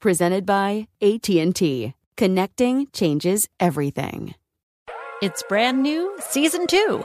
Presented by AT&T. Connecting changes everything. It's brand new season two.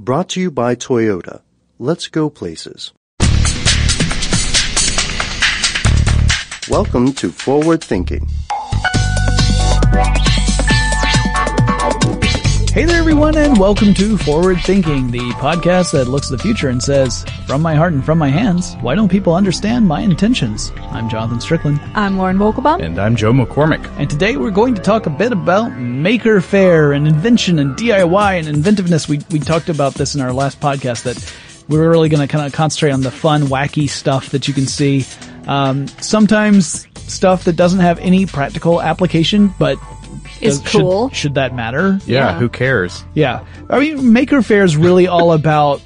Brought to you by Toyota. Let's go places. Welcome to Forward Thinking. Hey there, everyone, and welcome to Forward Thinking, the podcast that looks to the future and says, from my heart and from my hands, why don't people understand my intentions? I'm Jonathan Strickland. I'm Lauren Vogelbaum. And I'm Joe McCormick. And today we're going to talk a bit about Maker Faire and invention and DIY and inventiveness. We, we talked about this in our last podcast that we're really going to kind of concentrate on the fun, wacky stuff that you can see. Um, sometimes stuff that doesn't have any practical application, but is does, cool. Should, should, that matter? Yeah, yeah, who cares? Yeah. I mean, Maker Faire is really all about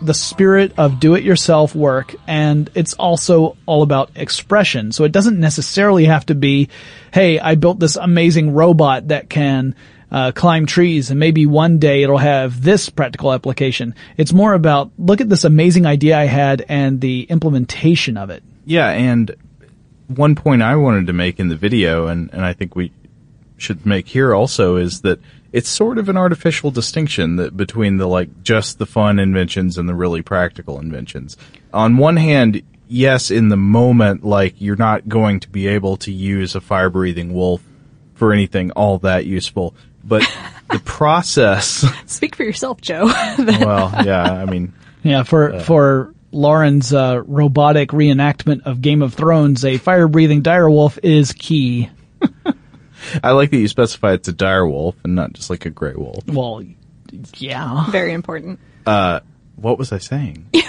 the spirit of do-it-yourself work, and it's also all about expression. So it doesn't necessarily have to be, hey, I built this amazing robot that can uh, climb trees, and maybe one day it'll have this practical application. It's more about, look at this amazing idea I had and the implementation of it. Yeah, and one point I wanted to make in the video, and, and I think we should make here also is that it's sort of an artificial distinction that between the like just the fun inventions and the really practical inventions. On one hand, yes, in the moment, like you're not going to be able to use a fire breathing wolf for anything all that useful, but the process. Speak for yourself, Joe. well, yeah, I mean, yeah, for uh, for Lauren's uh, robotic reenactment of Game of Thrones, a fire breathing direwolf is key. I like that you specify it's a dire wolf and not just like a gray wolf. Well, yeah. Very important. Uh, what was I saying? you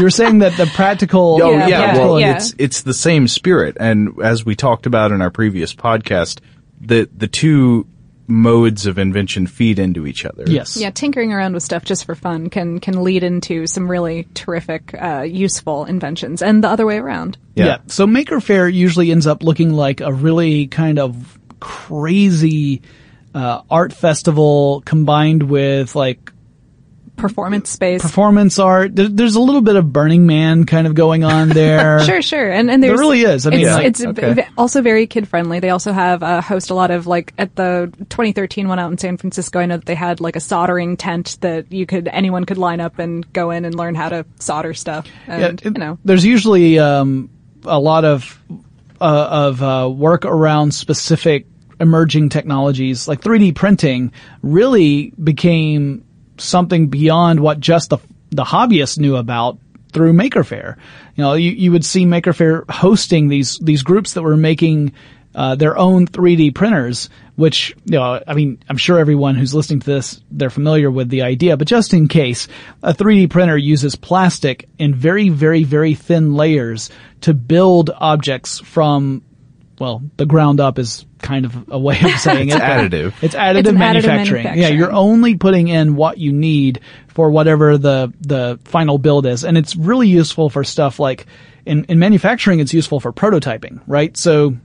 were saying that the practical. Oh yeah, yeah well, yeah. it's it's the same spirit, and as we talked about in our previous podcast, the the two modes of invention feed into each other. Yes. Yeah, tinkering around with stuff just for fun can can lead into some really terrific, uh, useful inventions, and the other way around. Yeah. yeah. So Maker Faire usually ends up looking like a really kind of crazy uh, art festival combined with like performance space. performance art. There, there's a little bit of Burning Man kind of going on there. Sure, sure, and and There there's really is. I mean, it's, like- it's okay. also very kid friendly. They also have uh, host a lot of like at the 2013 one out in San Francisco. I know that they had like a soldering tent that you could anyone could line up and go in and learn how to solder stuff. And Yeah, it- you know, there's usually um, a lot of uh, of uh, work around specific emerging technologies. Like 3D printing really became something beyond what just the the hobbyists knew about through Maker Faire. You know, you, you would see Maker Faire hosting these these groups that were making uh, their own 3D printers, which, you know, I mean, I'm sure everyone who's listening to this, they're familiar with the idea, but just in case, a 3D printer uses plastic in very, very, very thin layers to build objects from, well, the ground up is kind of a way of saying It's it. additive. It's additive, It's an additive manufacturing. Yeah, you're only putting in what you need for whatever the, the final build is. And it's really useful for stuff like, in, in manufacturing, it's useful for prototyping, right? So,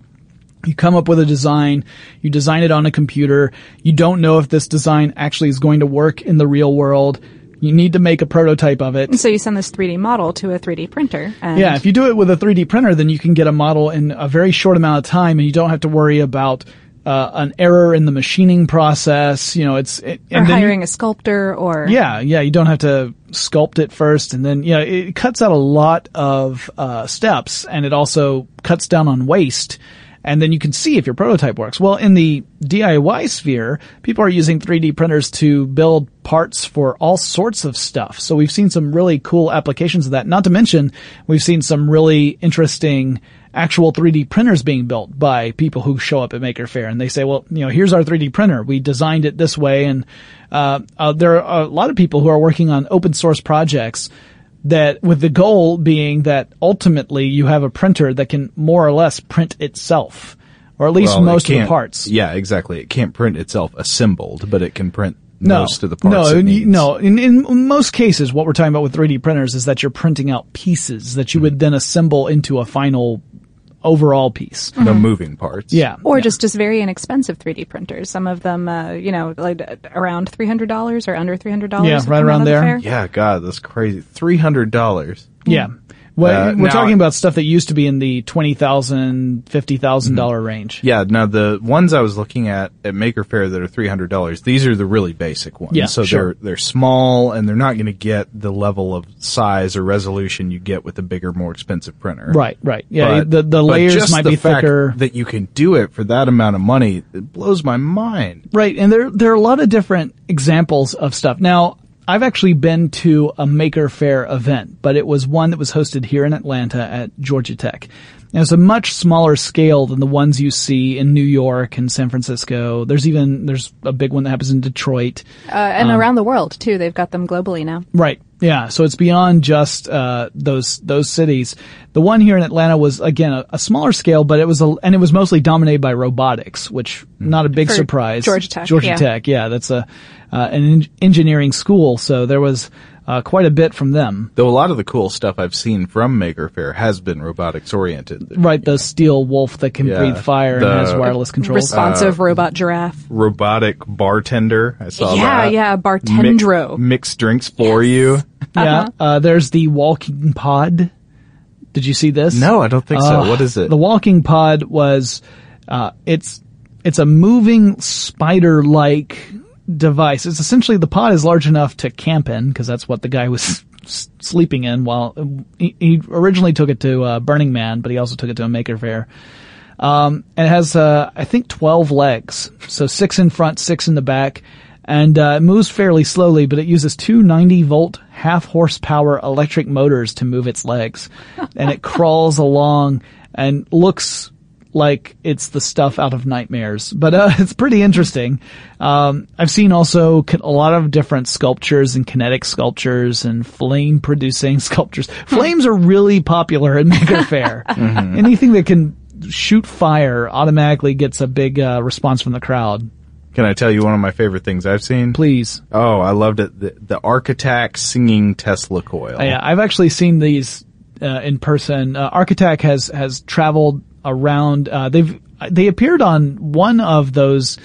you come up with a design, you design it on a computer, you don't know if this design actually is going to work in the real world. You need to make a prototype of it. so you send this 3D model to a 3D printer. And Yeah, if you do it with a 3D printer, then you can get a model in a very short amount of time and you don't have to worry about uh, an error in the machining process. You know, it's, it, or and then you- hiring a sculptor or yeah, yeah, you don't have to sculpt it first and then, you know, it cuts out a lot of, uh, steps and it also cuts down on waste. And then you can see if your prototype works. Well, in the DIY sphere, people are using 3D printers to build parts for all sorts of stuff. So we've seen some really cool applications of that. Not to mention, we've seen some really interesting actual 3D printers being built by people who show up at Maker Faire and they say, well, you know, here's our 3D printer. We designed it this way. And, uh, uh, there are a lot of people who are working on open source projects that with the goal being that ultimately you have a printer that can more or less print itself. Or at least Well, most of the parts. Yeah, exactly. It can't print itself assembled, but it can print No, most of the parts. no, no. In, in most cases, what we're talking about with 3D printers is that you're printing out pieces that you Mm-hmm. would then assemble into a final overall piece. No moving parts. Yeah. or just just very inexpensive 3D printers. Some of them, uh, you know, like around three hundred dollars or under three hundred dollars. Yeah, right around there. Yeah, God, that's crazy. Three hundred dollars. Yeah. Well, Uh, we're now- talking about stuff that used to be in the twenty thousand, fifty thousand dollar Mm-hmm. range. Yeah, now the ones I was looking at at Maker Faire that are three hundred dollars, these are the really basic ones. Yeah, so sure. they're they're small and they're not going to get the level of size or resolution you get with a bigger, more expensive printer. Right, right. Yeah, But- the the layers might the be fact thicker. That you can do it for that amount of money, it blows my mind. Right, and there there are a lot of different examples of stuff. Now, I've actually been to a Maker Faire event, but it was one that was hosted here in Atlanta at Georgia Tech. And it was a much smaller scale than the ones you see in New York and San Francisco. There's even there's a big one that happens in Detroit. uh, and Um, around the world too. They've got them globally now. Right. Yeah. So it's beyond just uh, those those cities. The one here in Atlanta was again a, a smaller scale, but it was a, and it was mostly dominated by robotics, which not a big For surprise. Georgia Tech, Georgia yeah. Tech. Yeah, that's a uh, an en- engineering school, so there was uh, quite a bit from them. Though a lot of the cool stuff I've seen from Maker Faire has been robotics oriented. Right. The steel wolf that can Yeah. breathe fire The- and has wireless controls. Responsive robot giraffe. Robotic bartender. I saw Yeah, that. yeah, Mi- bartendro. mix drinks for you. Yeah. Uh, there's the walking pod. Did you see this? No, I don't think so. Uh, What is it? The walking pod was, uh, it's, it's a moving spider-like device. It's essentially the pod is large enough to camp in because that's what the guy was s- sleeping in while he, he originally took it to uh, Burning Man, but he also took it to a Maker Faire. Um, and it has, uh, I think 12 legs. So six in front, six in the back. And, uh, it moves fairly slowly, but it uses two 90 volt half horsepower electric motors to move its legs. and it crawls along and looks like it's the stuff out of nightmares. But, uh, it's pretty interesting. Um, I've seen also a lot of different sculptures and kinetic sculptures and flame producing sculptures. Flames are really popular in Maker Faire. Mhm. Anything that can shoot fire automatically gets a big uh, response from the crowd. Can I tell you one of my favorite things I've seen? Please. Oh, I loved it. The, the ArcAttack singing Tesla coil. Uh, yeah, I've actually seen these uh, in person. Uh, ArcAttack has has traveled around. Uh, they've they appeared on one of those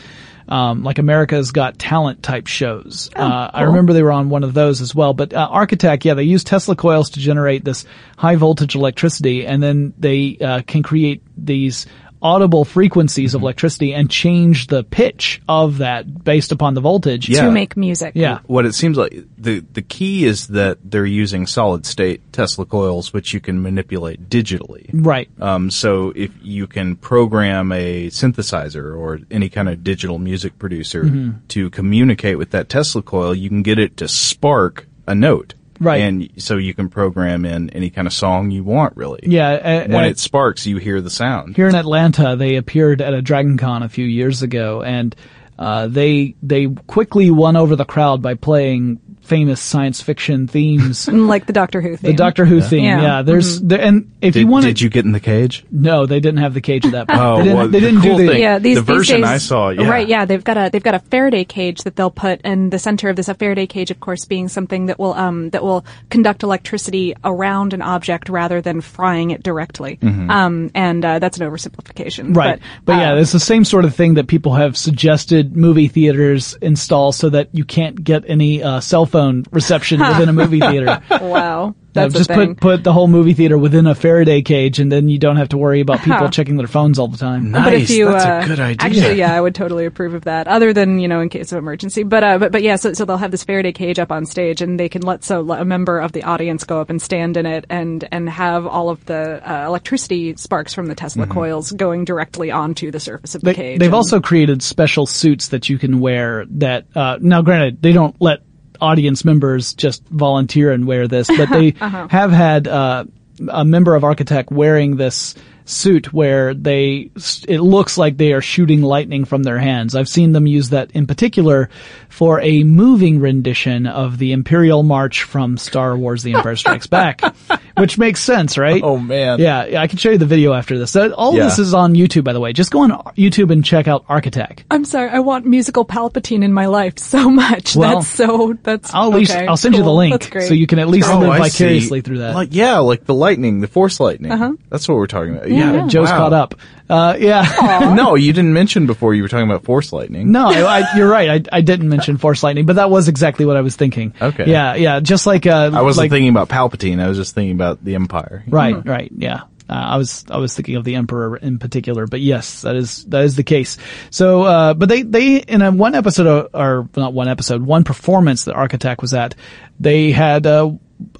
um, like America's Got Talent type shows. Oh, uh, I remember they were on one of those as well. But uh, ArcAttack, yeah, they use Tesla coils to generate this high voltage electricity, and then they uh, can create these audible frequencies Mm-hmm. of electricity and change the pitch of that based upon the voltage Yeah. To make music. Yeah. What it seems like the the key is that they're using solid state Tesla coils, which you can manipulate digitally. Right. Um, so if you can program a synthesizer or any kind of digital music producer Mhm. to communicate with that Tesla coil, you can get it to spark a note. Right. And so you can program in any kind of song you want, really. Yeah, uh, When uh, it sparks, you hear the sound. Here in Atlanta, they appeared at a Dragon Con a few years ago, and uh, they they quickly won over the crowd by playing famous science fiction themes. like the Doctor Who theme. The Doctor Who theme, yeah. there's Mhm. there, and if did, you want did you get in the cage? no, they didn't have the cage at that point. Oh, they didn't, well, they the didn't cool do the thing- Yeah, these the these version days- I saw, yeah. Right, yeah, they've got a they've got a Faraday cage that they'll put in the center of this. A Faraday cage, of course, being something that will um that will conduct electricity around an object rather than frying it directly. Mhm. Um, and uh, that's an oversimplification, Right. But, uh, yeah, it's the same sort of thing that people have suggested movie theaters install so that you can't get any uh, cell phone reception within a movie theater. wow, That's just a thing. put put the whole movie theater within a Faraday cage, and then you don't have to worry about people Huh. checking their phones all the time. Nice, but if you, uh, a good idea. Actually, yeah, I would totally approve of that. Other than you know, in case of emergency. But uh, but but yeah, so so they'll have this Faraday cage up on stage, and they can let so let a member of the audience go up and stand in it, and and have all of the uh, electricity sparks from the Tesla Mhm. coils going directly onto the surface of the They, cage. they've and- also created special suits that you can wear that, uh, now granted, they don't let audience members just volunteer and wear this, but they Uh-huh. have had, uh, a member of ArcAttack wearing this suit where they, it looks like they are shooting lightning from their hands. I've seen them use that in particular for a moving rendition of the Imperial March from Star Wars The Empire Strikes Back, which makes sense, right? Oh man. Yeah, yeah, I can show you the video after this. All Yeah. this is on YouTube, by the way. Just go on YouTube and check out ArcAttack. I'm sorry, I want musical Palpatine in my life so much. Well, that's so. That's. I'll at least okay, I'll send you the link so you can at least Oh, live I see. vicariously through that. Like yeah, like the lightning, the force lightning. Uh-huh. That's what we're talking about. Yeah, Yeah, Joe's wow. caught up. Uh, yeah. no, you didn't mention before you were talking about force lightning. No, I, I, you're right. I, I didn't mention Force Lightning, but that was exactly what I was thinking. Okay. Yeah, yeah. Just like uh, I wasn't like, thinking about Palpatine. I was just thinking about the Empire. Right, right, yeah. Uh, I was I was thinking of the emperor in particular, but yes, that is that is the case. So, uh, but they they in a one episode of, or not one episode, one performance that ArcAttack was at, they had uh,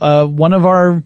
uh, one of our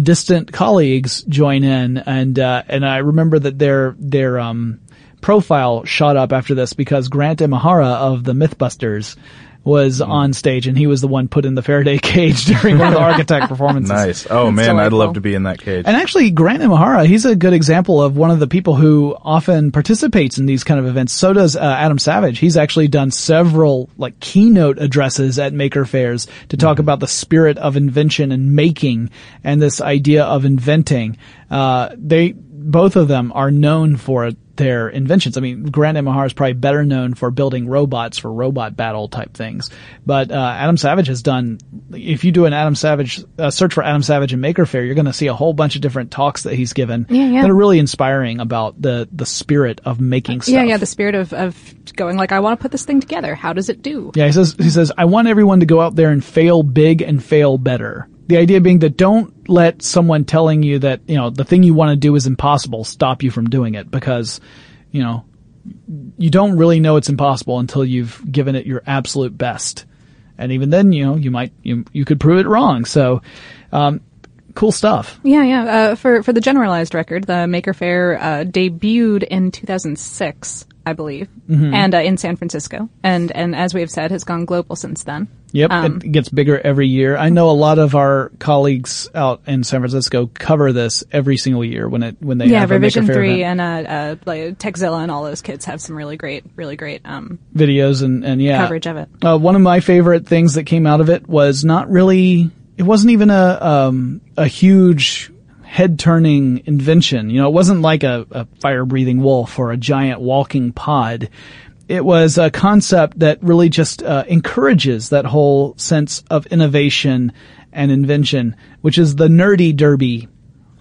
distant colleagues join in, and uh, and I remember that their their um profile shot up after this because Grant Imahara of the MythBusters was on stage and he was the one put in the Faraday cage during one of the ArcAttack performances. Nice. Oh man, I'd love to be in that cage. And actually, Grant Imahara, he's a good example of one of the people who often participates in these kind of events. So does uh, Adam Savage. He's actually done several like keynote addresses at maker fairs to talk about the spirit of invention and making and this idea of inventing. Uh, they, both of them are known for their inventions. I mean, Grant Imahara is probably better known for building robots for robot battle type things. But uh, Adam Savage has done. If you do an Adam Savage uh, search for Adam Savage and Maker Faire, you're going to see a whole bunch of different talks that he's given Yeah, yeah. that are really inspiring about the the spirit of making stuff. Yeah, yeah. The spirit of of going like, I want to put this thing together. How does it do? Yeah, he says he says I want everyone to go out there and fail big and fail better. The idea being that don't let someone telling you that, you know, the thing you want to do is impossible stop you from doing it because, you know, you don't really know it's impossible until you've given it your absolute best. And even then, you know, you might you you could prove it wrong. So, um cool stuff. Yeah, yeah. Uh, for for the generalized record, the Maker Faire uh, debuted in 2006, I believe, Mhm. and uh, in San Francisco, and and as we have said, has gone global since then. Yep, Um, it gets bigger every year. I know a lot of our colleagues out in San Francisco cover this every single year when it when they yeah, have a Revision Three event. and uh, uh, like Tekzilla and all those kids have some really great, really great um, videos and, and yeah coverage of it. Uh, one of my favorite things that came out of it was not really. It wasn't even a um, a huge head turning invention. You know, it wasn't like a, a fire breathing wolf or a giant walking pod. It was a concept that really just uh, encourages that whole sense of innovation and invention, which is the nerdy derby.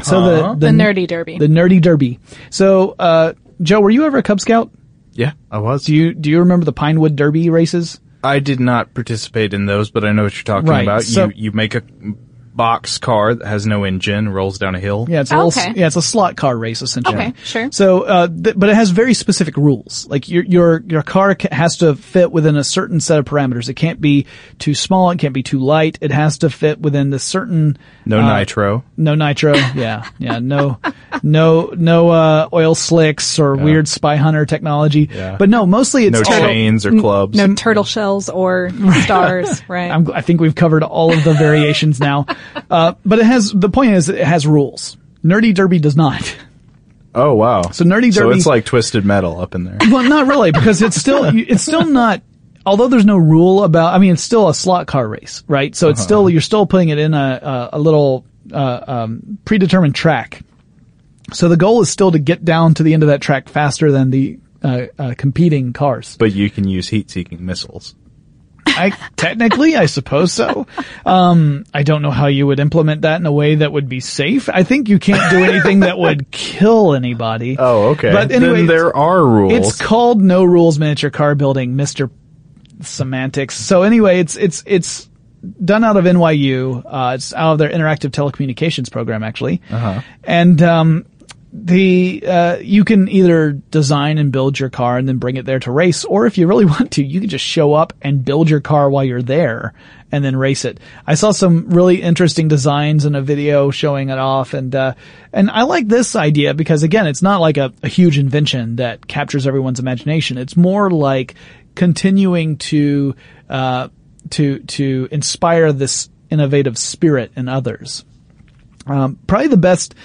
So Uh-huh. the, The nerdy derby. the nerdy derby. So, uh, Joe, were you ever a Cub Scout? Yeah, I was. Do you do you remember the Pinewood Derby races? I did not participate in those, but I know what you're talking Right, about. so- you you make a box car that has no engine, rolls down a hill. Yeah, it's a Oh, little, okay. yeah, it's a slot car race essentially. Okay, sure. So, uh, th- but it has very specific rules. Like your your your car ca- has to fit within a certain set of parameters. It can't be too small. It can't be too light. It has to fit within the certain. No uh, nitro. No nitro. Yeah, yeah. No, no, no uh, oil slicks or weird spy hunter technology. Yeah. But no, mostly it's No all- chains or clubs. No turtle shells or stars, right? I'm, I think we've covered all of the variations now. Uh, but it has, the point is it has rules. Nerdy Derby does not. Oh wow. So Nerdy So Derby- it's like twisted metal up in there. Well, not really, because it's still, it's still not, although there's no rule about, I mean, it's still a slot car race, right? So it's still, you're still putting it in a, a, a little, uh, um, predetermined track. So the goal is still to get down to the end of that track faster than the, uh, uh, competing cars. But you can use heat-seeking missiles. I technically, I suppose so. Um, I don't know how you would implement that in a way that would be safe. I think you can't do anything that would kill anybody. Oh, okay. But Then anyway, there are rules. It's called No Rules Miniature Car Building, Mister Semantics. So anyway, it's it's it's done out of NYU. Uh, it's out of their interactive telecommunications program, actually. Uh-huh. And um, the uh, you can either design and build your car and then bring it there to race, or if you really want to, you can just show up and build your car while you're there and then race it. I saw some really interesting designs in a video showing it off, and uh, and I like this idea because again, it's not like a, a huge invention that captures everyone's imagination. It's more like continuing to uh, to to inspire this innovative spirit in others. Um, probably the best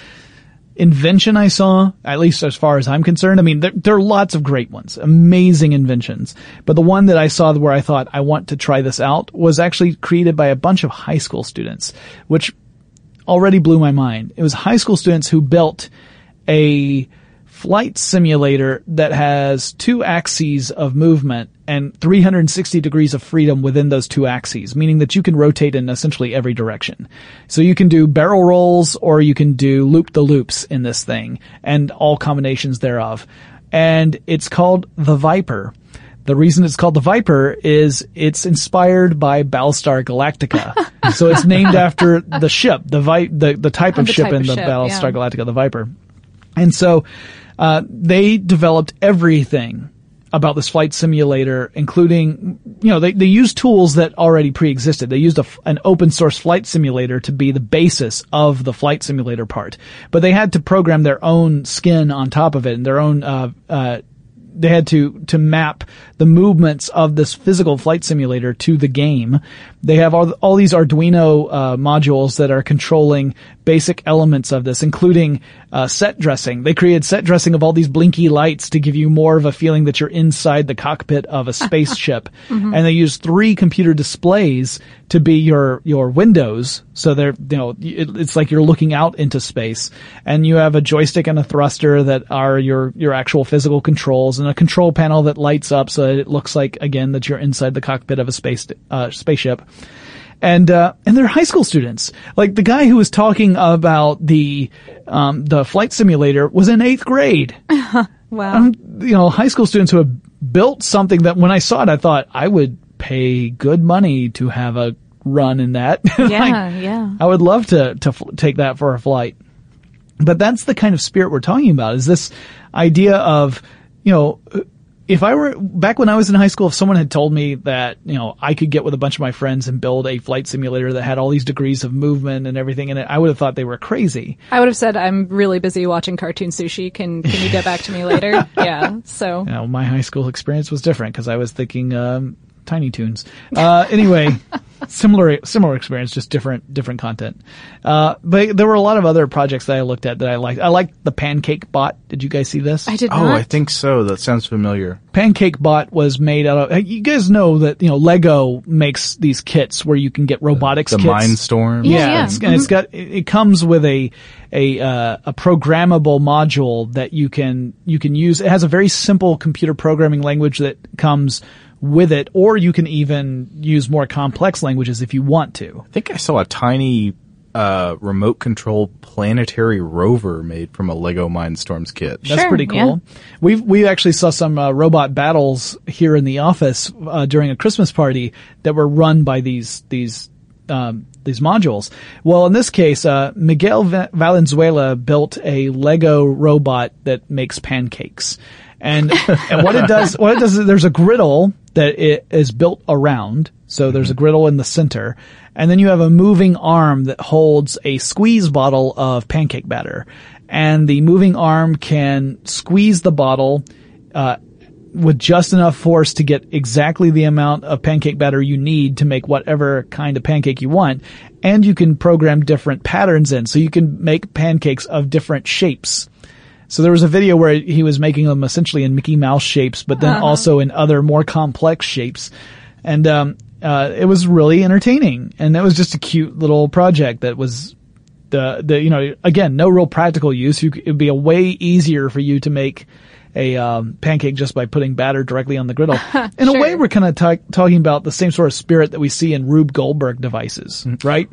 invention I saw, at least as far as I'm concerned. I mean, there, there are lots of great ones, amazing inventions. But the one that I saw where I thought I want to try this out was actually created by a bunch of high school students, which already blew my mind. It was high school students who built a flight simulator that has two axes of movement and 360 degrees of freedom within those two axes, meaning that you can rotate in essentially every direction. So you can do barrel rolls or you can do loop the loops in this thing and all combinations thereof. And it's called the Viper. The reason it's called the Viper is it's inspired by Battlestar Galactica. so it's named after the ship, the vi- the, the type of The ship type in of the ship, Battlestar yeah. Galactica, the Viper. And so, uh, they developed everything about this flight simulator, including, you know, they, they used tools that already pre-existed. They used a an open source flight simulator to be the basis of the flight simulator part. But they had to program their own skin on top of it and their own, uh, uh, they had to to map the movements of this physical flight simulator to the game. They have all, all these Arduino uh, modules that are controlling basic elements of this, including uh, set dressing. They created set dressing of all these blinky lights to give you more of a feeling that you're inside the cockpit of a spaceship. Mhm. And they use three computer displays to be your your windows. So they're you know it, it's like you're looking out into space, and you have a joystick and a thruster that are your your actual physical controls, and a control panel that lights up so that it looks like again that you're inside the cockpit of a space uh, spaceship. And uh, and they're high school students. Like the guy who was talking about the um, the flight simulator was in eighth grade. wow. Um, you know, high school students who have built something that when I saw it, I thought I would pay good money to have a run in that. Yeah, yeah. I would love to to f- take that for a flight. But that's the kind of spirit we're talking about. Is this idea of you know. If I were back when I was in high school, if someone had told me that you know I could get with a bunch of my friends and build a flight simulator that had all these degrees of movement and everything in it, I would have thought they were crazy. I would have said I'm really busy watching cartoon sushi. Can can you get back to me later? yeah. So You know, my high school experience was different because I was thinking um, Tiny Toons. Uh, anyway, similar similar experience, just different different content. Uh, but there were a lot of other projects that I looked at that I liked. I liked the Pancake Bot. Did you guys see this? I did Oh, I think so. That sounds familiar. Pancake Bot was made out of. You guys know that you know Lego makes these kits where you can get robotics. the kits. Mindstorm? Yeah, Yeah, yeah. It's, and it's got it it comes with a a uh, a programmable module that you can you can use. It has a very simple computer programming language that comes with it, or you can even use more complex languages if you want to. I think I saw a tiny uh, remote control planetary rover made from a Lego Mindstorms kit. That's pretty cool. We we actually saw some uh, robot battles here in the office uh, during a Christmas party that were run by these these um, these modules. Well, in this case, uh, Miguel Va- Valenzuela built a Lego robot that makes pancakes, and and what it does what it does is there's a griddle that it is built around. So there's a griddle in the center, and then you have a moving arm that holds a squeeze bottle of pancake batter, and the moving arm can squeeze the bottle. Uh, with just enough force to get exactly the amount of pancake batter you need to make whatever kind of pancake you want. And you can program different patterns in, so you can make pancakes of different shapes. So there was a video where he was making them essentially in Mickey Mouse shapes, but then Uh-huh. also in other more complex shapes. And, um, uh, it was really entertaining. And that was just a cute little project that was, the, the, you know, again, no real practical use. You, it'd be a way easier for you to make a, um, pancake just by putting batter directly on the griddle. In a way, we're kind of ta- talking about the same sort of spirit that we see in Rube Goldberg devices, right?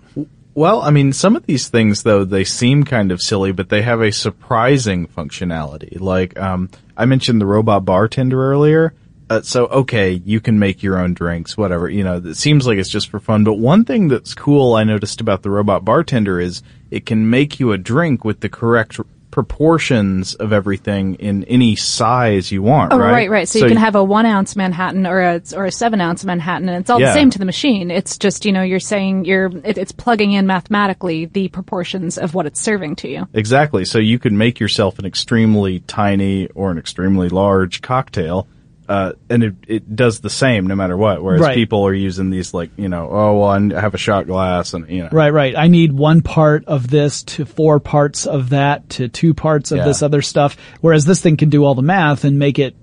Well, I mean, some of these things though they seem kind of silly, but they have a surprising functionality. Like um, I mentioned the robot bartender earlier. Uh, so okay, you can make your own drinks, whatever. You know, it seems like it's just for fun. But one thing that's cool I noticed about the robot bartender is it can make you a drink with the correct proportions of everything in any size you want. Oh, right, right, right. So, you can have a one ounce Manhattan or a or a seven ounce Manhattan, and it's all Yeah. the same to the machine. It's just you know you're saying you're it, it's plugging in mathematically the proportions of what it's serving to you. Exactly. So you could make yourself an extremely tiny or an extremely large cocktail, uh, and it, it does the same no matter what. Whereas Right. people are using these like, you know, oh, well, I have a shot glass and, you know. Right, right. I need one part of this to four parts of that to two parts of Yeah. this other stuff. Whereas this thing can do all the math and make it,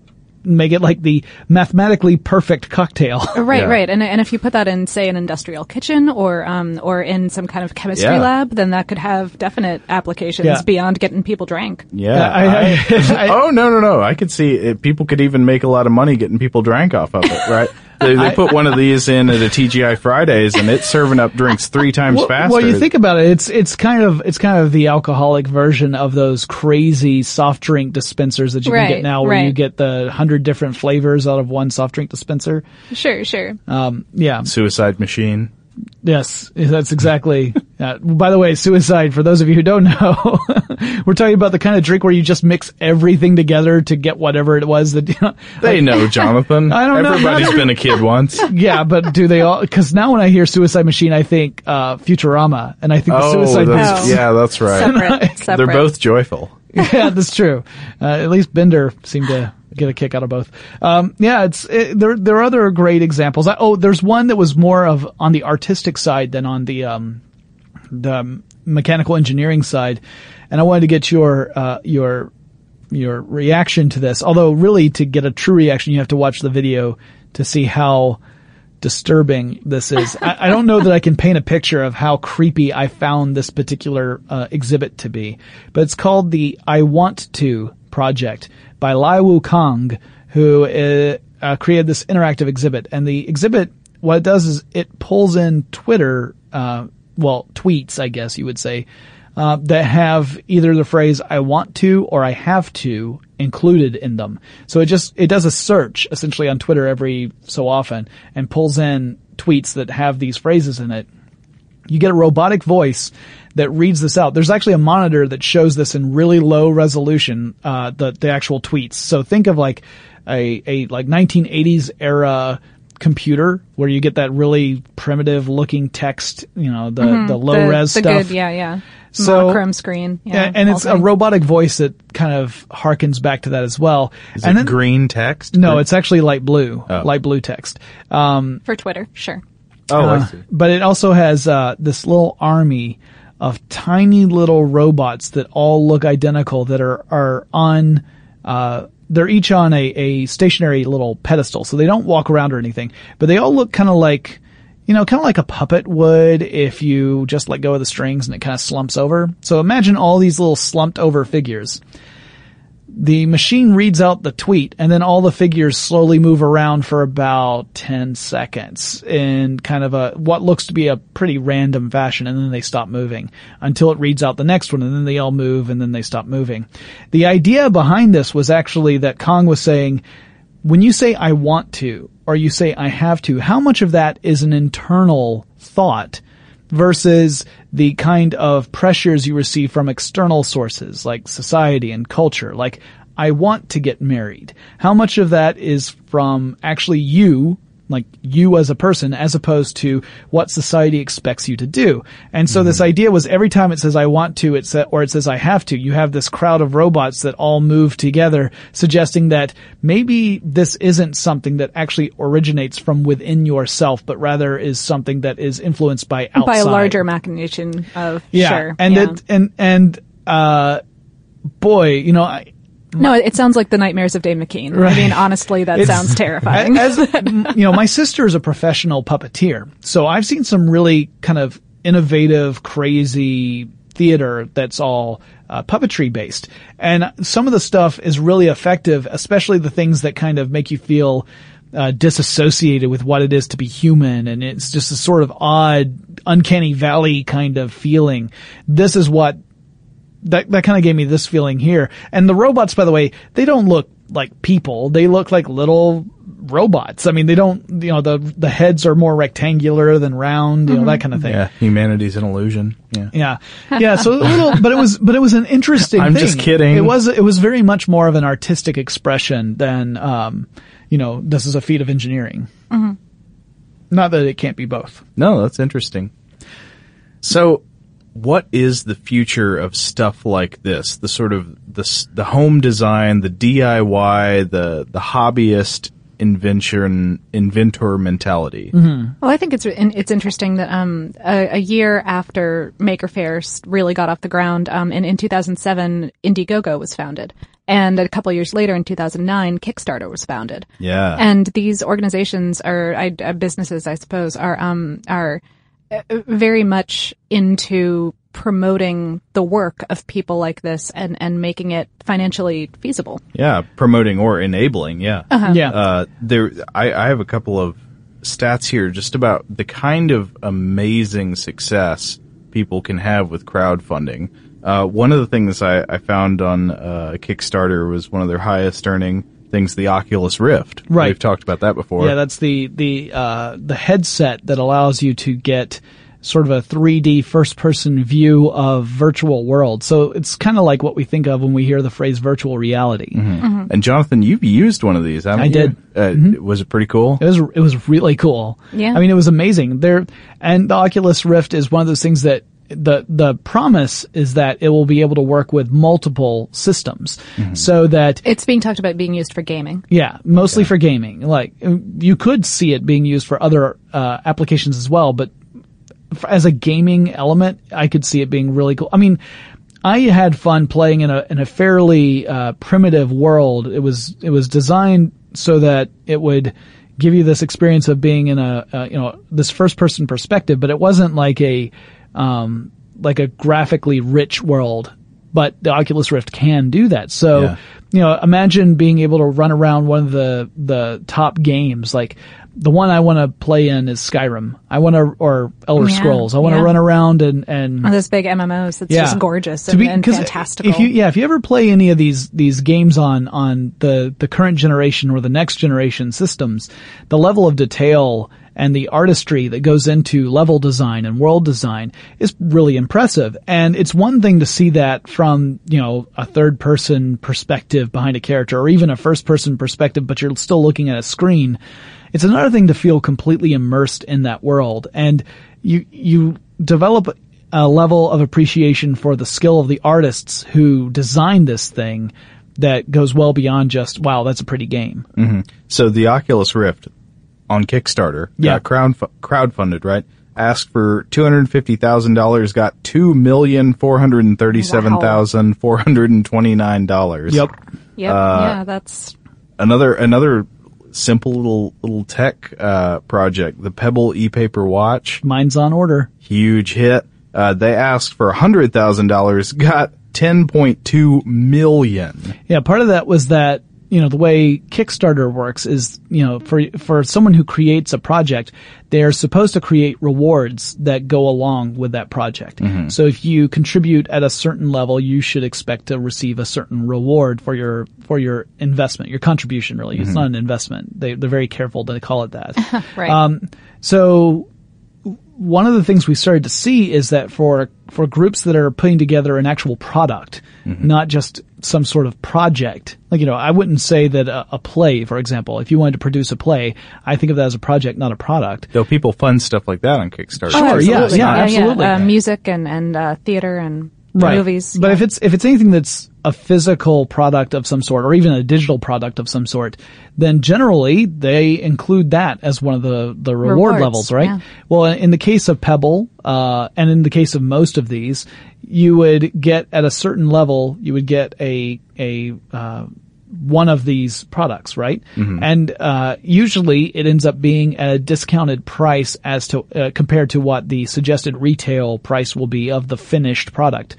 make it like the mathematically perfect cocktail. Right, right. And and if you put that in say an industrial kitchen or um or in some kind of chemistry Yeah. lab, then that could have definite applications Yeah. beyond getting people drank. Yeah. I- I- oh, no, no, no. I could see it. People could even make a lot of money getting people drank off of it, right? They, they I- put one of these in at a TGI Fridays and it's serving up drinks three times well, faster. well, you think about it, it's it's kind of it's kind of the alcoholic version of those crazy soft drink dispensers that you can get now, where you get the hundred different flavors out of one soft drink dispenser. Sure, sure. Um, yeah. Suicide machine. Yes, that's exactly. Uh, by the way, suicide. For those of you who don't know, we're talking about the kind of drink where you just mix everything together to get whatever it was that. You know, They like- know, Jonathan. I don't know. Everybody's been a kid once. yeah, but do they all? Because now when I hear Suicide Machine, I think uh, Futurama, and I think the Oh, Suicide. that's, Machine- yeah, that's right. Separate, They're both joyful. yeah, that's true. Uh, at least Bender seemed to get a kick out of both. Um, yeah, it's it, there. There are other great examples. I, oh, there's one that was more of on the artistic side than on the um, the mechanical engineering side, and I wanted to get your uh, your your reaction to this. Although, really, to get a true reaction, you have to watch the video to see how disturbing this is. I, I don't know that I can paint a picture of how creepy I found this particular uh, exhibit to be, but it's called the I Want To Project by Lai Wu Kong, who uh, uh, created this interactive exhibit. And the exhibit, what it does is it pulls in Twitter, uh, well, tweets, I guess you would say, uh, that have either the phrase "I want to" or "I have to" included in them. So it just it does a search essentially on Twitter every so often and pulls in tweets that have these phrases in it. You get a robotic voice that reads this out. There's actually a monitor that shows this in really low resolution, uh, the the actual tweets. So think of like a a like 1980s era computer where you get that really primitive looking text, you know, the Mhm. the low res the stuff. Good, yeah, yeah. So- Monochrome screen. Yeah, and, and it's a robotic voice that kind of harkens back to that as well. Is and it green text? No, it's actually light blue, Oh. light blue text. Um, for Twitter. Sure. Oh, I uh, see. But it also has uh, this little army of tiny little robots that all look identical that are are on. Uh, they're each on a, a stationary little pedestal, so they don't walk around or anything. But they all look kind of like, you know, kind of like a puppet would if you just let go of the strings and it kind of slumps over. So imagine all these little slumped over figures. The machine reads out the tweet and then all the figures slowly move around for about 10 seconds in kind of a, what looks to be a pretty random fashion and then they stop moving until it reads out the next one and then they all move and then they stop moving. The idea behind this was actually that Kong was saying, when you say I want to or you say I have to, how much of that is an internal thought versus the kind of pressures you receive from external sources like society and culture. Like, I want to get married. How much of that is from actually you like you as a person as opposed to what society expects you to do. And so mm-hmm. this idea was every time it says I want to, it sa- or it says I have to, you have this crowd of robots that all move together, suggesting that maybe this isn't something that actually originates from within yourself, but rather is something that is influenced by outside. By a larger machination of, yeah. sure. And yeah. it, and, and, uh, boy, you know, I, no, it sounds like the nightmares of Dave McKean. Right. I mean, honestly, that sounds terrifying. As, you know, my sister is a professional puppeteer, so I've seen some really kind of innovative, crazy theater that's all uh, puppetry based. And some of the stuff is really effective, especially the things that kind of make you feel uh, disassociated with what it is to be human. And it's just a sort of odd, uncanny valley kind of feeling. This is what that that kind of gave me this feeling here. And the robots, by the way, they don't look like people. They look like little robots. I mean, they don't, you know, the the heads are more rectangular than round, you know, mm-hmm. that kind of thing. Yeah, humanity's an illusion. Yeah. Yeah. Yeah, so a little but it was but it was an interesting I'm thing. just kidding. It was it was very much more of an artistic expression than um, you know, this is a feat of engineering. Mm-hmm. Not that it can't be both. No, that's interesting. So, what is the future of stuff like this? The sort of the the home design, the DIY, the the hobbyist invention inventor mentality. Mm-hmm. Well, I think it's it's interesting that um, a, a, year after Maker Faire really got off the ground, um, in, in 2007, Indiegogo was founded. And a couple years later, in 2009, Kickstarter was founded. Yeah. And these organizations are I, uh, businesses, I suppose, are um, are very much into promoting the work of people like this and, and making it financially feasible. Yeah, promoting or enabling. Yeah, uh-huh. yeah. Uh, there, I, I have a couple of stats here just about the kind of amazing success people can have with crowdfunding. Uh, one of the things I, I found on uh, Kickstarter was one of their highest earning things, the Oculus Rift. Right. We've talked about that before. Yeah, that's the the uh, the headset that allows you to get sort of a 3D first person view of virtual world. So it's kind of like what we think of when we hear the phrase virtual reality. Mm-hmm. Mm-hmm. And Jonathan, you've used one of these, I you? did. Uh, mm-hmm. Was it pretty cool? It was, it was really cool. Yeah. I mean, it was amazing. There, and the Oculus Rift is one of those things that the the promise is that it will be able to work with multiple systems, mm-hmm. so that it's being talked about being used for gaming. Yeah, mostly for gaming. Like you could see it being used for other uh, applications as well, but as a gaming element, I could see it being really cool. I mean, I had fun playing in a in a fairly uh, primitive world. It was it was designed so that it would give you this experience of being in a uh, you know this first person perspective, but it wasn't like a um, like a graphically rich world. But the Oculus Rift can do that. So, yeah. you know, imagine being able to run around one of the the top games like the one I want to play in is Skyrim. I want to, or Elder yeah, Scrolls. I want to yeah. run around and, and. One those big MMOs. It's yeah. just gorgeous and, be, and fantastical. If you, yeah, if you ever play any of these, these games on, on the, the current generation or the next generation systems, the level of detail and the artistry that goes into level design and world design is really impressive. And it's one thing to see that from, you know, a third person perspective behind a character or even a first person perspective, but you're still looking at a screen. It's another thing to feel completely immersed in that world and you, you develop a level of appreciation for the skill of the artists who designed this thing that goes well beyond just, wow, that's a pretty game. Mm-hmm. So the Oculus Rift on Kickstarter yeah. got crowd, crowdfunded, right? Asked for $250,000, got $2,437,429. Yep. Yep. Uh, yeah, that's another, another simple little little tech uh, project, the Pebble e-paper watch. Mine's on order. Huge hit. Uh, they asked for hundred thousand dollars, got 10.2 million. Yeah, part of that was that you know the way Kickstarter works is you know for for someone who creates a project, they're supposed to create rewards that go along with that project. Mm-hmm. So if you contribute at a certain level, you should expect to receive a certain reward for your for your investment, your contribution. Really, it's Mhm. not an investment. They they're very careful to call it that. Right. Um, so one of the things we started to see is that for for groups that are putting together an actual product, not just some sort of project. Like you know, I wouldn't say that a, a play, for example, if you wanted to produce a play, I think of that as a project, not a product. Though people fund stuff like that on Kickstarter. Sure, yeah, Absolutely. yeah, absolutely. Uh, music and and uh, theater and right. movies. But if it's if it's anything that's a physical product of some sort, or even a digital product of some sort, then generally they include that as one of the the reward Rewards, levels, right? yeah. Well, in the case of Pebble, uh, and in the case of most of these, you would get at a certain level, you would get a a uh, one of these products, right? Mhm. And uh, usually it ends up being at a discounted price as to uh, compared to what the suggested retail price will be of the finished product.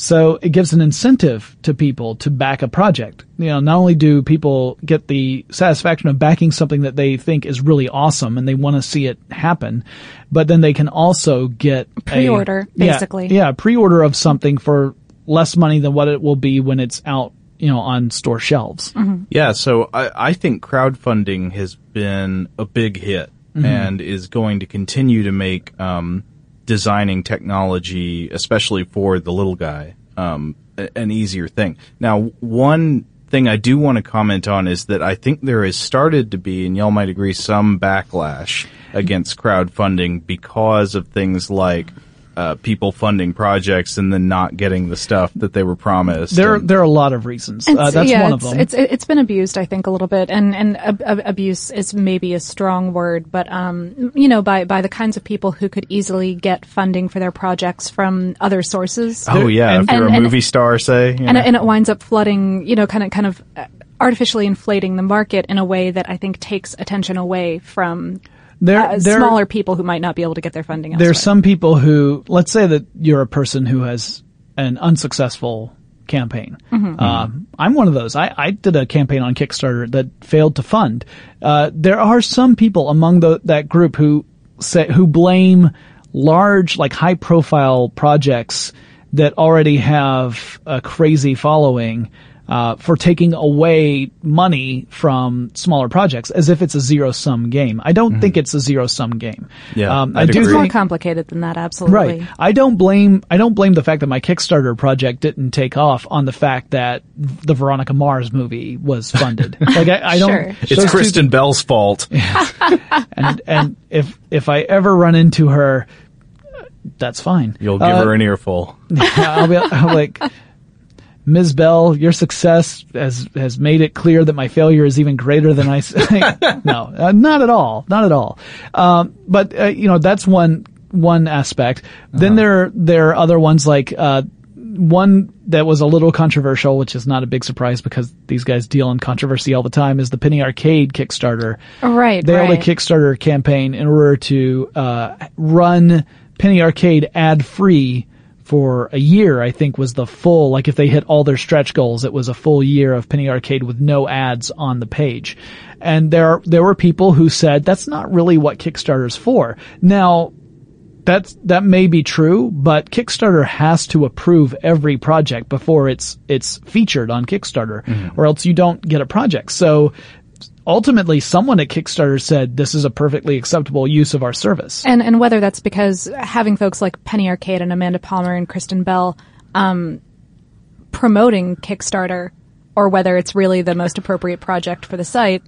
So it gives an incentive to people to back a project. You know, not only do people get the satisfaction of backing something that they think is really awesome and they want to see it happen, but then they can also get Pre-order, Yeah, basically. Yeah, pre-order of something for less money than what it will be when it's out, you know, on store shelves. Yeah, so I, I think crowdfunding has been a big hit Mhm. and is going to continue to make um, designing technology, especially for the little guy, um, an easier thing. Now, one thing I do want to comment on is that I think there has started to be, and y'all might agree, some backlash against crowdfunding because of things like uh, people funding projects and then not getting the stuff that they were promised. There, and- there are a lot of reasons. Uh, that's yeah, one of them. It's it's been abused, I think, a little bit, and and ab- ab- abuse is maybe a strong word, but um, you know, by by the kinds of people who could easily get funding for their projects from other sources. Oh yeah, if And- you're a and- movie star, say, you and, know. and it winds up flooding, you know, kind of kind of uh, artificially inflating the market in a way that I think takes attention away from. There- uh, there- smaller people who might not be able to get their funding elsewhere. There's some people who, let's say that you're a person who has an unsuccessful campaign. Mhm. Um, I'm one of those. I, I did a campaign on Kickstarter that failed to fund. Uh, there are some people among the, that group who say, who blame large, like high profile projects that already have a crazy following, uh, for taking away money from smaller projects as if it's a zero sum game. I don't think it's a zero sum game. Yeah, um, I I'd do it's more complicated than that, absolutely. Right. I don't blame I don't blame the fact that my Kickstarter project didn't take off on the fact that the Veronica Mars movie was funded. like I, I don't. Sure. It's those two- Kristen Bell's fault. and and if if I ever run into her, that's fine. You'll give Uh, her an earful. I'll be, I'll be like, Ms. Bell, your success has has made it clear that my failure is even greater than I. s- no, uh, not at all, not at all. Um, but uh, you know, that's one one aspect. Then there there are other ones like. Uh, one that was a little controversial, which is not a big surprise because these guys deal in controversy all the time, is the Penny Arcade Kickstarter. Right, They held a. Kickstarter campaign in order to uh, run Penny Arcade ad free for a year. I think was the full like if they hit all their stretch goals, it was a full year of Penny Arcade with no ads on the page. And there there were people who said that's not really what Kickstarter's for. Now that's that may be true, but Kickstarter has to approve every project before it's it's featured on Kickstarter, mm-hmm. or else you don't get a project. So ultimately, someone at Kickstarter said this is a perfectly acceptable use of our service. And and whether that's because having folks like Penny Arcade and Amanda Palmer and Kristen Bell um, promoting Kickstarter, or whether it's really the most appropriate project for the site,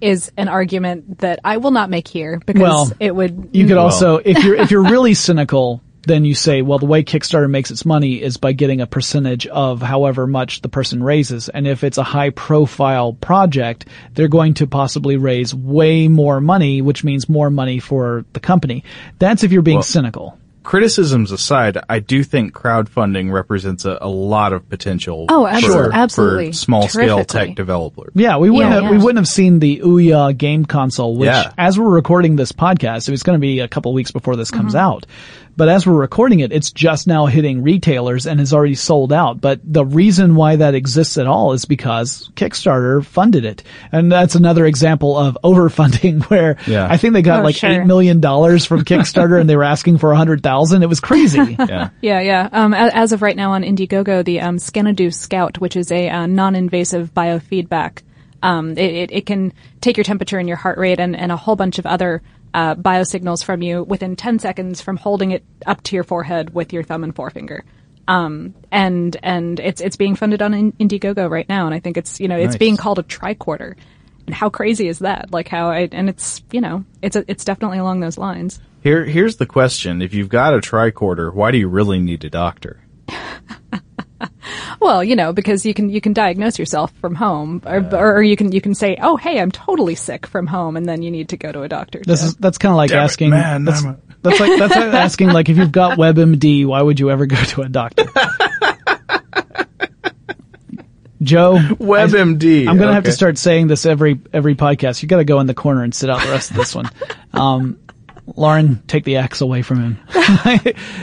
is an argument that I will not make here because Well, it would. You could also, if you're if you're really cynical, then you say, well, the way Kickstarter makes its money is by getting a percentage of however much the person raises. And if it's a high profile project, they're going to possibly raise way more money, which means more money for the company. That's if you're being Well, cynical. Criticisms aside, I do think crowdfunding represents a, a lot of potential. Oh, absolutely, for, absolutely. for small scale tech developers. Yeah, we wouldn't Yeah, have, we wouldn't have seen the Ouya game console, which Yeah. as we're recording this podcast, it was going to be a couple weeks before this comes Mm-hmm. out. But as we're recording it, it's just now hitting retailers and is already sold out. But the reason why that exists at all is because Kickstarter funded it. And that's another example of overfunding where Yeah. I think they got Oh, like sure. $8 million from Kickstarter and they were asking for a hundred thousand. It was crazy. Yeah. Yeah, yeah. Um, as of right now on Indiegogo, the um, Scanadu Scout, which is a uh, non-invasive biofeedback, um, it, it, it can take your temperature and your heart rate and, and a whole bunch of other uh, biosignals from you within 10 seconds from holding it up to your forehead with your thumb and forefinger. Um, and and it's it's being funded on In- Indiegogo right now, and I think it's you know it's Nice. being called a tricorder. And how crazy is that? Like how I and it's you know it's a, it's definitely along those lines. Here, here's the question: If you've got a tricorder, why do you really need a doctor? Well, you know, because you can you can diagnose yourself from home, or, or you can you can say, "Oh, hey, I'm totally sick from home," and then you need to go to a doctor. This to- is that's kind of like Damn it, asking. man, that's, a- that's like that's like asking like if you've got WebMD, why would you ever go to a doctor? Joe, WebMD. I'm gonna have to start saying this every every podcast. You got to go in the corner and sit out the rest of this one. Um, Lauren, take the axe away from him.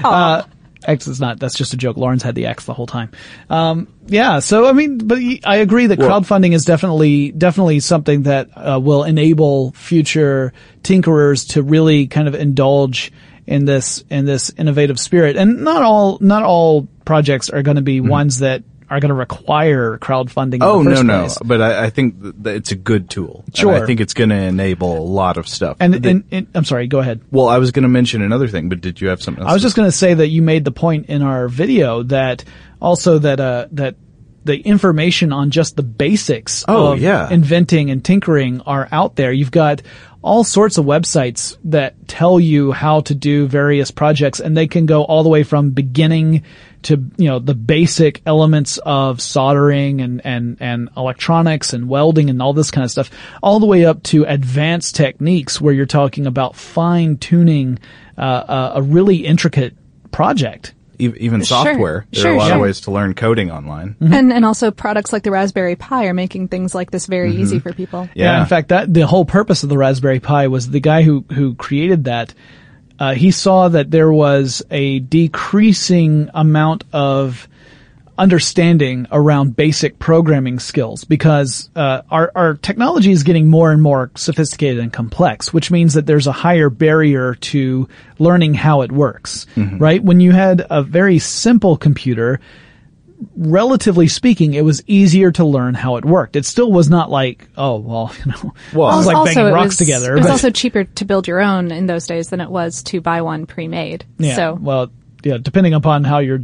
uh, X is not. That's just a joke. Lauren's had the X the whole time. Um, yeah. So I mean, but I agree that Well- crowdfunding is definitely definitely something that uh, will enable future tinkerers to really kind of indulge in this in this innovative spirit. And not all not all projects are going to be ones that are going to require crowdfunding. Oh the no, no! place. But I, I think it's a good tool. Sure. I think it's going to enable a lot of stuff. And, The- and, and I'm sorry. Go ahead. well, I was going to mention another thing, but did you have something else? I was just going to say that you made the point in our video that also that uh that the information on just the basics Oh, of yeah. inventing and tinkering are out there. You've got all sorts of websites that tell you how to do various projects and they can go all the way from beginning to, you know, the basic elements of soldering and, and, and electronics and welding and all this kind of stuff, all the way up to advanced techniques where you're talking about fine tuning, uh, a, a really intricate project. Even Sure. software. There are Sure, a lot sure. of ways to learn coding online. Mm-hmm. and and also products like the Raspberry Pi are making things like this very mm-hmm. easy for people. Yeah. In fact, that the whole purpose of the Raspberry Pi was the guy who who created that. Uh, he saw that there was a decreasing amount of understanding around basic programming skills because uh, our our technology is getting more and more sophisticated and complex, which means that there's a higher barrier to learning how it works. Right? When you had a very simple computer, relatively speaking, it was easier to learn how it worked. It still was not like, oh, well, you know, Well, it was like also, banging it rocks was, together. It was but- also cheaper to build your own in those days than it was to buy one pre-made. yeah, So, well, yeah, depending upon how you're,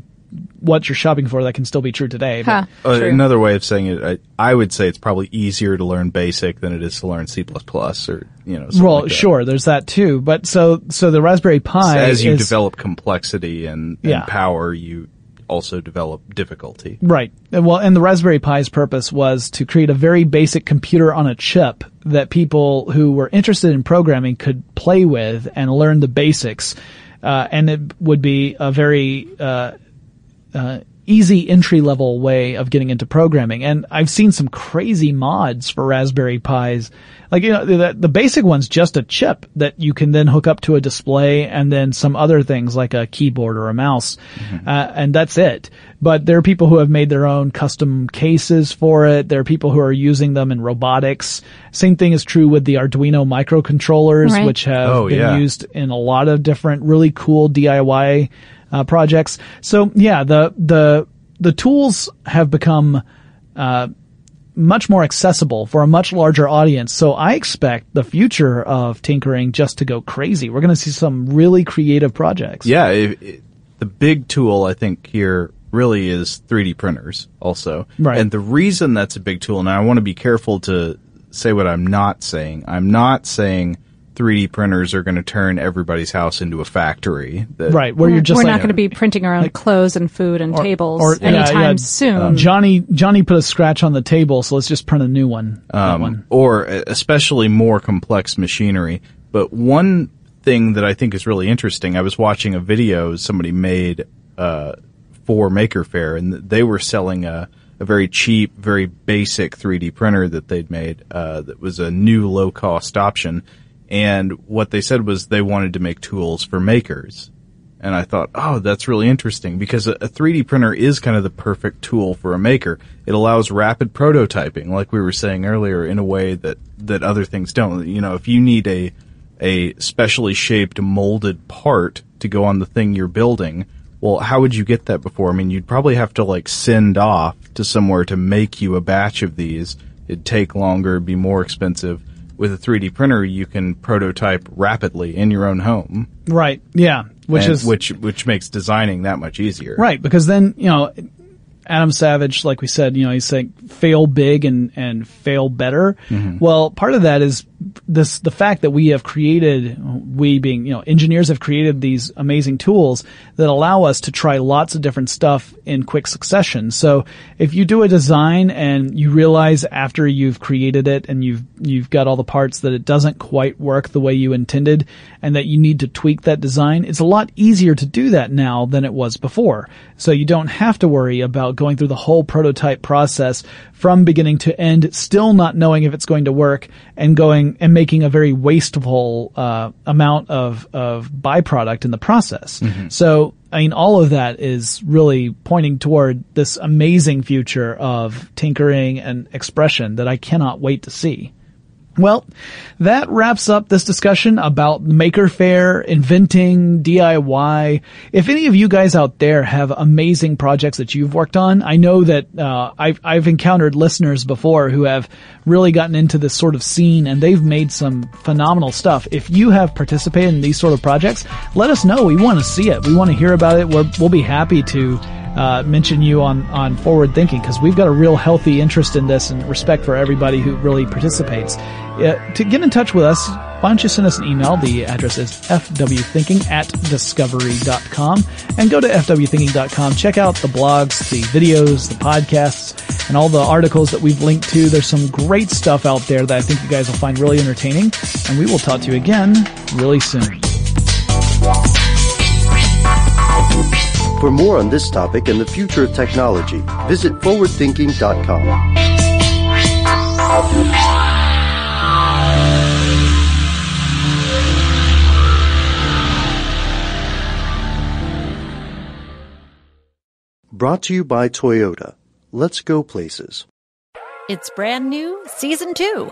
what you're shopping for, that can still be true today. but- huh, Uh, true. another way of saying it, I, I would say it's probably easier to learn BASIC than it is to learn C++ or, you know, something well, like that. sure, there's that too. But so, so the Raspberry Pi As you is- develop complexity and, and Yeah. power, you also develop difficulty. Right. Well, and the Raspberry Pi's purpose was to create a very basic computer on a chip that people who were interested in programming could play with and learn the basics. Uh, and it would be a very, uh, uh, easy entry level way of getting into programming. And I've seen some crazy mods for Raspberry Pis. Like, you know, the, the basic one's just a chip that you can then hook up to a display and then some other things like a keyboard or a mouse. Uh, and that's it. But there are people who have made their own custom cases for it. There are people who are using them in robotics. Same thing is true with the Arduino microcontrollers, Right. which have Oh, been yeah. used in a lot of different really cool DIY uh, projects. So yeah, the the the tools have become uh, much more accessible for a much larger audience. So I expect the future of tinkering just to go crazy. We're going to see some really creative projects. Yeah, it, it, the big tool I think here really is 3D printers also. Right. And the reason that's a big tool, and I want to be careful to say what I'm not saying. I'm not saying 3D printers are going to turn everybody's house into a factory. That, Right, where you're just We're like not going to be printing our own clothes and food and tables or- anytime yeah, soon. Johnny Johnny put a scratch on the table, so let's just print a new one. um, one. or uh, especially more complex machinery. But one thing that I think is really interesting, I was watching a video somebody made uh, for Maker Faire, and they were selling a, a very cheap, very basic 3D printer that they'd made uh, that was a new low cost option. And what they said was they wanted to make tools for makers. And I thought, oh, that's really interesting because a, a 3D printer is kind of the perfect tool for a maker. It allows rapid prototyping, like we were saying earlier, in a way that, that other things don't. You know, if you need a, a specially shaped molded part to go on the thing you're building, well, how would you get that before? I mean, you'd probably have to like send off to somewhere to make you a batch of these. It'd take longer, be more expensive. With a 3D printer, you can prototype rapidly in your own home. Right. Yeah. Which and- is which which makes designing that much easier. Right, because then, you know, Adam Savage, like we said, you know, he's saying fail big and, and fail better. Mhm. Well, part of that is this, the fact that we have created, we being, you know, engineers have created these amazing tools that allow us to try lots of different stuff in quick succession. So if you do a design and you realize after you've created it and you've, you've got all the parts that it doesn't quite work the way you intended and that you need to tweak that design, it's a lot easier to do that now than it was before. So you don't have to worry about going through the whole prototype process from beginning to end, still not knowing if it's going to work and going and making a very wasteful, uh, amount of, of byproduct in the process. So, I mean, all of that is really pointing toward this amazing future of tinkering and expression that I cannot wait to see. Well, that wraps up this discussion about Maker Faire, inventing, DIY. If any of you guys out there have amazing projects that you've worked on, I know that uh, I've I've encountered listeners before who have really gotten into this sort of scene and they've made some phenomenal stuff. If you have participated in these sort of projects, let us know. We want to see it. We want to hear about it. We're, we'll be happy to uh, mention you on on forward thinking because we've got a real healthy interest in this and respect for everybody who really participates. Uh, to get in touch with us, why don't you send us an email? The address is fwthinking at discovery.com and go to fwthinking.com. Check out the blogs, the videos, the podcasts, and all the articles that we've linked to. There's some great stuff out there that I think you guys will find really entertaining and we will talk to you again really soon. For more on this topic and the future of technology, visit forwardthinking.com. Brought to you by Toyota. Let's go places. It's brand new, season two.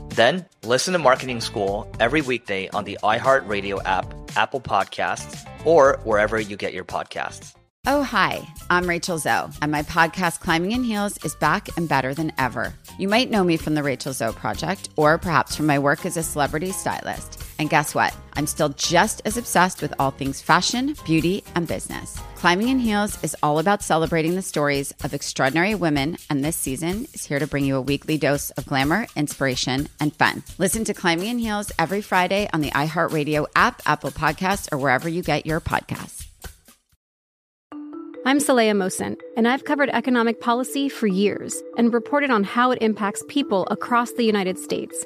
then listen to Marketing School every weekday on the iHeartRadio app, Apple Podcasts, or wherever you get your podcasts. Oh, hi, I'm Rachel Zoe, and my podcast, Climbing in Heels, is back and better than ever. You might know me from the Rachel Zoe Project, or perhaps from my work as a celebrity stylist. And guess what? I'm still just as obsessed with all things fashion, beauty, and business. Climbing in Heels is all about celebrating the stories of extraordinary women, and this season is here to bring you a weekly dose of glamour, inspiration, and fun. Listen to Climbing in Heels every Friday on the iHeartRadio app, Apple Podcasts, or wherever you get your podcasts. I'm Saleha Mohsin, and I've covered economic policy for years and reported on how it impacts people across the United States.